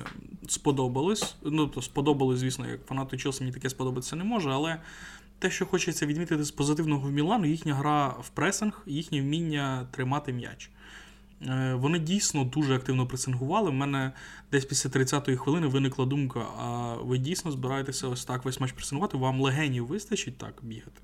сподобалось, ну то сподобалось, звісно, як фанату Челсі мені таке сподобатися не може, але те, що хочеться відмітити з позитивного в Мілану, їхня гра в пресинг, їхнє вміння тримати м'яч. Е, вони дійсно дуже активно пресингували. У мене десь після 30-ї хвилини виникла думка: а ви дійсно збираєтеся ось так весь матч пресингувати? Вам легенів вистачить так бігати?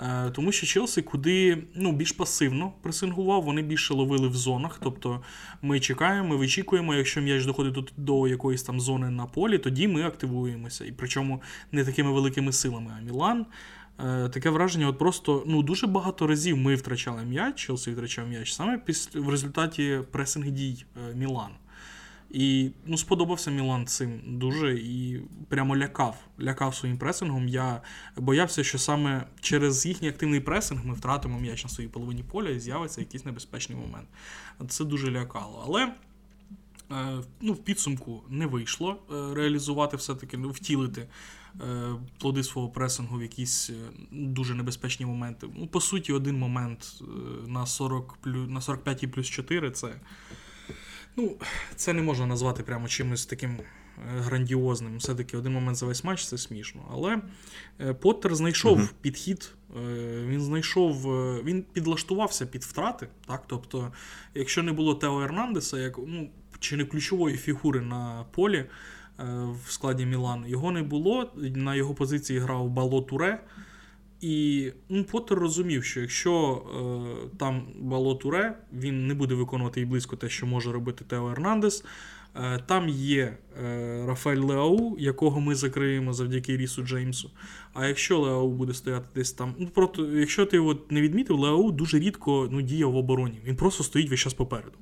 Е, тому що Челсі куди ну, більш пасивно пресингував, вони більше ловили в зонах. Тобто ми чекаємо, ми вичікуємо, якщо м'яч доходить до, до якоїсь там зони на полі, тоді ми активуємося. І причому не такими великими силами. А Мілан. Е, таке враження, от просто ну, дуже багато разів ми втрачали м'яч, Челсі втрачав м'яч саме після, в результаті пресинг дій е, Мілан. І ну, сподобався Мілан цим дуже і прямо лякав. Лякав своїм пресингом. Я боявся, що саме через їхній активний пресинг ми втратимо м'яч на своїй половині поля і з'явиться якийсь небезпечний момент. Це дуже лякало. Але е, ну, в підсумку не вийшло реалізувати все-таки, ну, втілити плоди свого пресингу в якісь е, дуже небезпечні моменти. Ну, По суті, один момент е, на 40 на 45 плюс 4 це. Ну, це не можна назвати прямо чимось таким грандіозним. Все-таки один момент за весь матч це смішно. Але Поттер знайшов uh-huh. підхід, він знайшов, він підлаштувався під втрати. Так? Тобто, якщо не було Тео Ернандеса, як ну, чи не ключової фігури на полі, Е, в складі Мілан. Його не було. На його позиції грав Бало Туре. І ну, Поттер розумів, що якщо е, там Бало Туре, він не буде виконувати і близько те, що може робити Тео Ернандес. Е, там є е, Рафаель Леау, якого ми закриємо завдяки Рісу Джеймсу. А якщо Леау буде стояти десь там, ну проти, якщо ти от не відмітив, Леау дуже рідко ну, діяв в обороні. Він просто стоїть весь час попереду.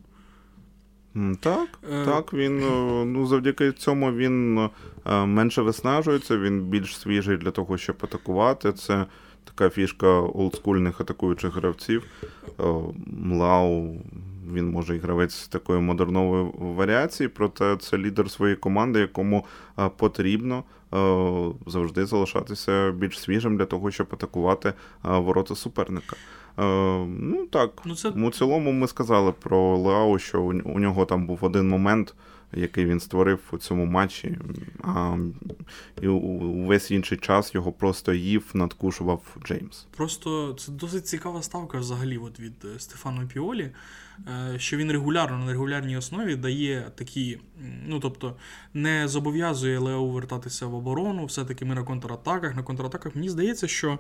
Так, е... так, він е, ну завдяки цьому він е, менше виснажується, він більш свіжий для того, щоб атакувати. Це така фішка олдскульних атакуючих гравців. Млау, він може і гравець такої модернової варіації, проте це лідер своєї команди, якому потрібно завжди залишатися більш свіжим для того, щоб атакувати ворота суперника. Е, ну так, ну, це... у цілому ми сказали про Леау, що у нього там був один момент, який він створив у цьому матчі, а і увесь інший час його просто їв, надкушував Джеймс. Просто це досить цікава ставка взагалі от від е, Стефано Піолі, що він регулярно на регулярній основі дає такі, ну тобто не зобов'язує Лео вертатися в оборону, все-таки ми на контратаках. На контратаках мені здається, що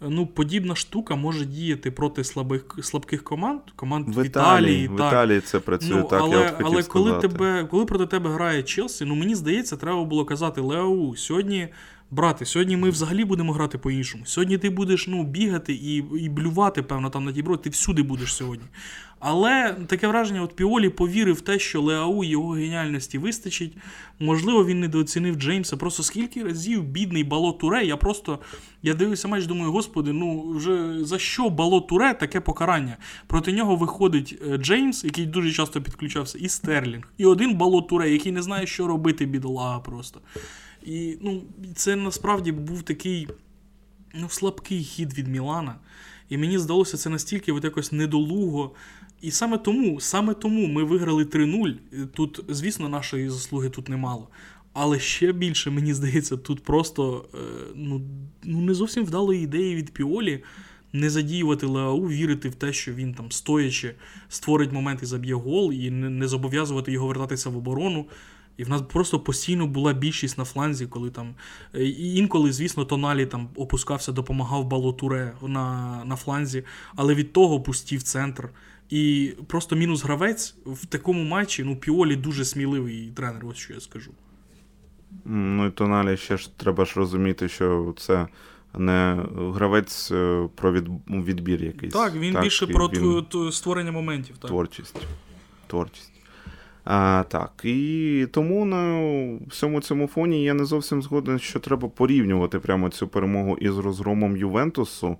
ну, подібна штука може діяти проти слабих, слабких команд, команд в Італії. В Італії це працює ну, так. Але я але коли тебе, коли проти тебе грає Челсі, ну мені здається, треба було казати Леоу, сьогодні. Брати, сьогодні ми взагалі будемо грати по-іншому. Сьогодні ти будеш ну, бігати і і блювати, певно, там на дібро, ти всюди будеш сьогодні. Але таке враження, от Піолі повірив в те, що Леау його геніальності вистачить. Можливо, він недооцінив Джеймса. Просто скільки разів бідний Бало Туре. Я просто я дивився матч, думаю, господи, ну вже за що Бало Туре таке покарання? Проти нього виходить е, Джеймс, який дуже часто підключався, і Стерлінг. І один Бало Туре, який не знає, що робити, бідолага просто. І ну, це насправді був такий ну, слабкий хід від Мілана. І мені здалося це настільки от якось недолуго. І саме тому саме тому ми виграли 3-0. Тут, звісно, нашої заслуги тут немало. Але ще більше, мені здається, тут просто е, ну, ну не зовсім вдалої ідеї від Піолі не задіювати Леау, вірити в те, що він там стоячи, створить момент і заб'є гол, і не, не зобов'язувати його вертатися в оборону. І в нас просто постійно була більшість на фланзі, коли там. Е, і інколи, звісно, Тоналі там опускався, допомагав Балотуре на на фланзі, але від того пустів центр. І просто мінус гравець в такому матчі ну, Піолі дуже сміливий тренер, ось що я скажу. Ну і Тоналі ще ж треба ж розуміти, що це не гравець е, про від, відбір якийсь. Так, він так, більше про він... створення моментів. Так. Творчість. Творчість. А, Так, і тому на всьому цьому фоні я не зовсім згоден, що треба порівнювати прямо цю перемогу із розгромом Ювентусу,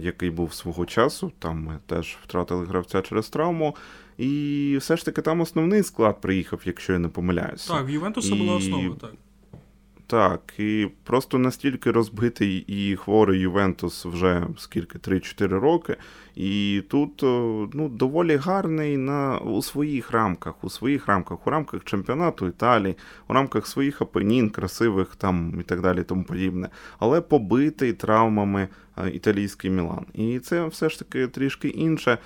який був свого часу. Там ми теж втратили гравця через травму. І все ж таки там основний склад приїхав, якщо я не помиляюся. Так, в Ювентуса і... була основа, так. Так, і просто настільки розбитий і хворий Ювентус вже скільки 3-4 роки. І тут ну, доволі гарний на, у своїх рамках, у своїх рамках, у рамках чемпіонату Італії, у рамках своїх апенін, красивих там і так далі, тому подібне. Але побитий травмами італійський Мілан. І це все ж таки трішки інше.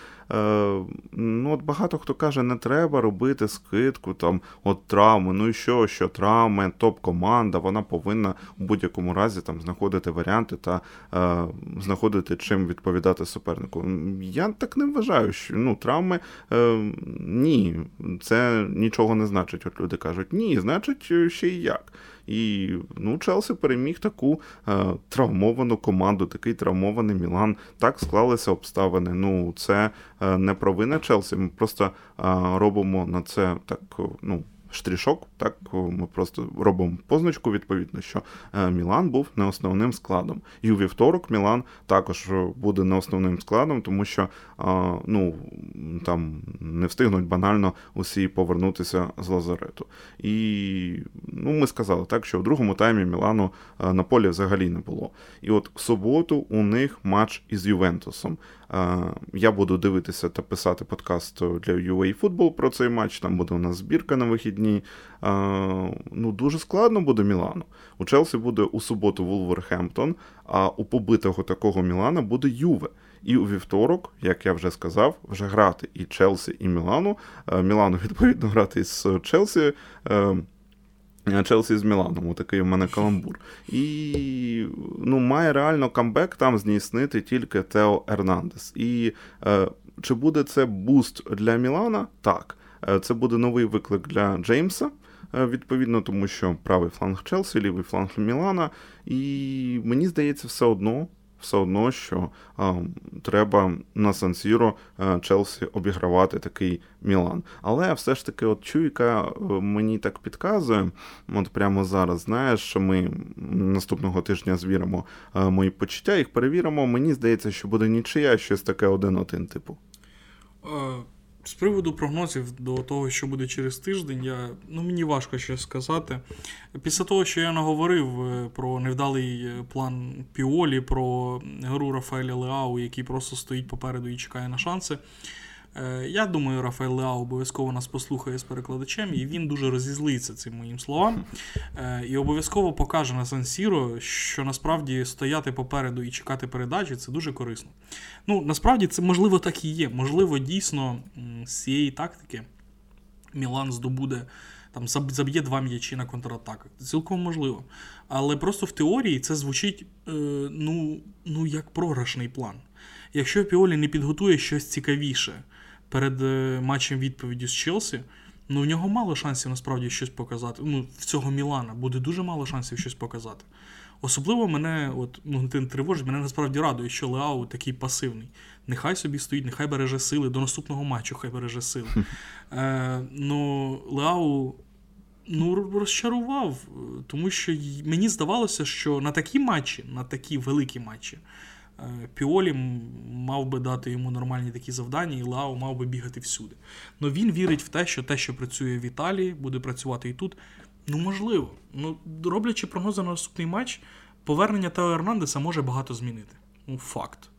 Ну, от Багато хто каже, не треба робити скидку, там, от травми. Ну і що, що травми, топ-команда, вона повинна у будь-якому разі там знаходити варіанти та е, знаходити чим відповідати супернику. Я так не вважаю, що ну, травми е, ні, це нічого не значить. От люди кажуть, ні, значить ще й як. І ну, Челсі переміг таку е, травмовану команду, такий травмований Мілан. Так склалися обставини. Ну, це е, не провина Челсі. Ми просто е, робимо на це так. ну, штришок. Так ми просто робимо позначку, відповідно, що е, Мілан був не основним складом. І у вівторок Мілан також буде не основним складом, тому що ну, там не встигнуть банально усі повернутися з Лазарету. І ну, ми сказали так, що в другому таймі Мілану е, на полі взагалі не було. І от в суботу у них матч із Ювентусом. Я буду дивитися та писати подкаст для UA Football про цей матч. Там буде у нас збірка на вихідні. Ну, Дуже складно буде Мілану. У Челсі буде у суботу Вулверхемптон, а у побитого такого Мілана буде Юве. І у вівторок, як я вже сказав, вже грати і Челсі, і Мілану. Мілану, відповідно, грати з Челсі. Челсі з Міланом, такий у мене каламбур. І ну, має реально камбек там здійснити тільки Тео Ернандес. І е, чи буде це буст для Мілана? Так. Е, це буде новий виклик для Джеймса. Е, відповідно, тому що правий фланг Челсі, лівий фланг Мілана. І мені здається, все одно все одно, що а, треба на Сан-Сіро Челсі обігравати такий Мілан. Але все ж таки, от чуйка е, мені так підказує, от прямо зараз, знаєш, що ми наступного тижня звіримо мої почуття, їх перевіримо. Мені здається, що буде нічия, щось таке один-один, типу. З приводу прогнозів до того, що буде через тиждень, я, ну, мені важко щось сказати. Після того, що я наговорив е, про невдалий е, план Піолі, про гру Рафаеля Леау, який просто стоїть попереду і чекає на шанси. Е, я думаю, Рафаел Леау обов'язково нас послухає з перекладачем, і він дуже розізлиться цим моїм словам. Е, і обов'язково покаже на Сан Сіро, що насправді стояти попереду і чекати передачі це дуже корисно. Ну, насправді це можливо так і є. Можливо, дійсно з цієї тактики Мілан здобуде. Там заб'є два м'ячі на контратаках. Це цілком можливо. Але просто в теорії це звучить е, ну, ну, як програшний план. Якщо Піолі не підготує щось цікавіше, перед е, матчем відповіді з Челсі, ну в нього мало шансів насправді щось показати. Ну, в цього Мілана буде дуже мало шансів щось показати. Особливо мене, от, ну, тривожить, мене насправді радує, що Леау такий пасивний. Нехай собі стоїть, нехай береже сили, до наступного матчу хай береже сили. Е, Ну, Леау ну, розчарував, тому що мені здавалося, що на такі матчі, на такі великі матчі, Е, Піолі мав би дати йому нормальні такі завдання, і Лао мав би бігати всюди. Но він вірить в те, що те, що працює в Італії, буде працювати і тут. Ну, можливо. Ну, Роблячи прогнози на наступний матч, повернення Тео Ернандеса може багато змінити. Ну, факт.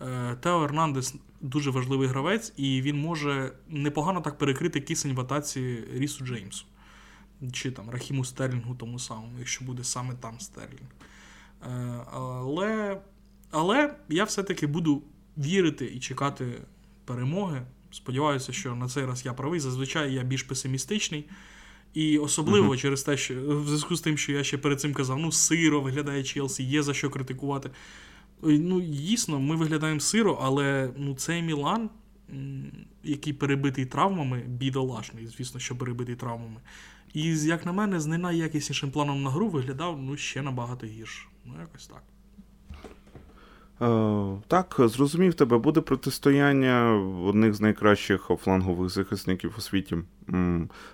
Е, Тео Ернандес дуже важливий гравець, і він може непогано так перекрити кисень в атаці Рісу Джеймсу. Чи там Рахіму Стерлінгу тому самому, якщо буде саме там Стерлінг. Е, але але я все-таки буду вірити і чекати перемоги. Сподіваюся, що на цей раз я правий. Зазвичай я більш песимістичний. І особливо uh-huh. через те, що в зв'язку з тим, що я ще перед цим казав, ну, сиро виглядає Челсі, є за що критикувати. Ну, дійсно, ми виглядаємо сиро, але ну, цей Мілан, який перебитий травмами, бідолашний, звісно, що перебитий травмами. І, як на мене, з не найякіснішим планом на гру виглядав ну, ще набагато гірше. Ну, якось так. Е, так, зрозумів тебе, буде протистояння одних з найкращих флангових захисників у світі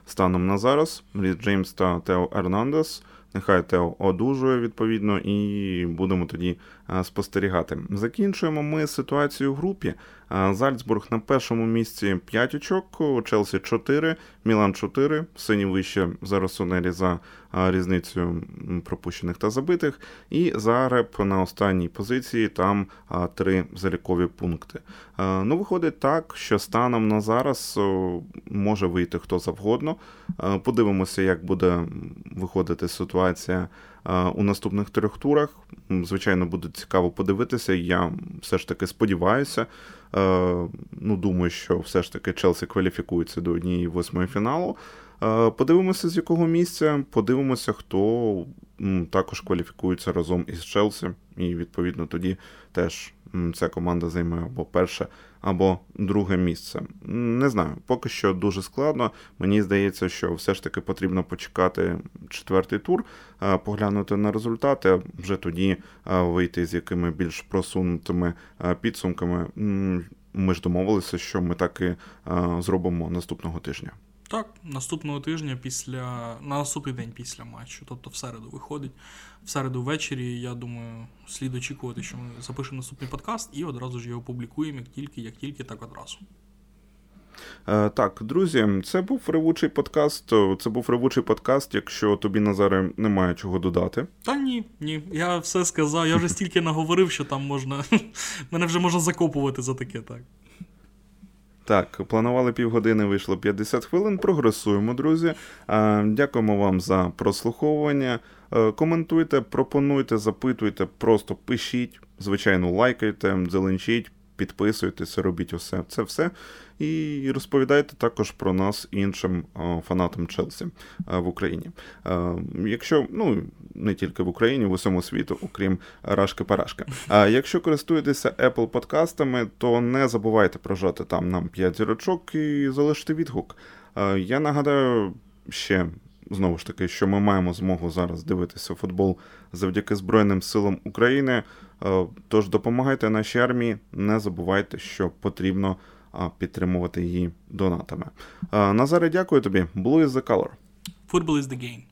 станом на зараз. Ріс Джеймс та Тео Ернандес. Нехай Тео одужує відповідно, і будемо тоді спостерігати. Закінчуємо ми ситуацію в групі. Е, Зальцбург на першому місці 5 очок, Челсі 4, Мілан 4, сині вище за Росонелі за різницею пропущених та забитих. І Зареб на останній позиції там три залікові пункти. Ну, виходить так, що станом на зараз може вийти хто завгодно. Подивимося, як буде виходити ситуація у наступних трьох турах. Звичайно, буде цікаво подивитися. Я все ж таки сподіваюся. Ну, Думаю, що все ж таки Челсі кваліфікується до однієї восьмої фіналу. Подивимося, з якого місця, подивимося, хто також кваліфікується разом із Челсі, і відповідно тоді теж ця команда займе або перше, або друге місце. Не знаю, поки що дуже складно. Мені здається, що все ж таки потрібно почекати четвертий тур, поглянути на результати, вже тоді вийти з якими більш просунутими підсумками. Ми ж домовилися, що ми так і зробимо наступного тижня. Так, наступного тижня після на наступний день після матчу, тобто в середу виходить. В середу ввечері, я думаю, слід очікувати, що ми запишемо наступний подкаст і одразу ж його публікуємо, як тільки, як тільки, так одразу. Е, так, друзі, це був ревучий подкаст. Це був ревучий подкаст, якщо тобі Назаре немає чого додати. Та ні, ні. Я все сказав, я вже стільки наговорив, що там можна. Мене вже можна закопувати за таке, так. Так, планували півгодини, вийшло 50 хвилин. Прогресуємо, друзі. Дякуємо вам за прослуховування. Е, коментуйте, пропонуйте, запитуйте, просто пишіть, звичайно, лайкайте, зеленчіть, підписуйтесь, робіть усе це все. І розповідайте також про нас іншим фанатам Челсі в Україні. Якщо ну не тільки в Україні, в усьому світу, окрім Рашки-Парашки. А якщо користуєтеся Apple подкастами, то не забувайте прожати там нам 5 зірочок і залишити відгук. Я нагадаю ще. Знову ж таки, що ми маємо змогу зараз дивитися футбол завдяки Збройним силам України. Тож допомагайте нашій армії, не забувайте, що потрібно підтримувати її донатами. Назаре, дякую тобі. Blue is the color. Football is the game.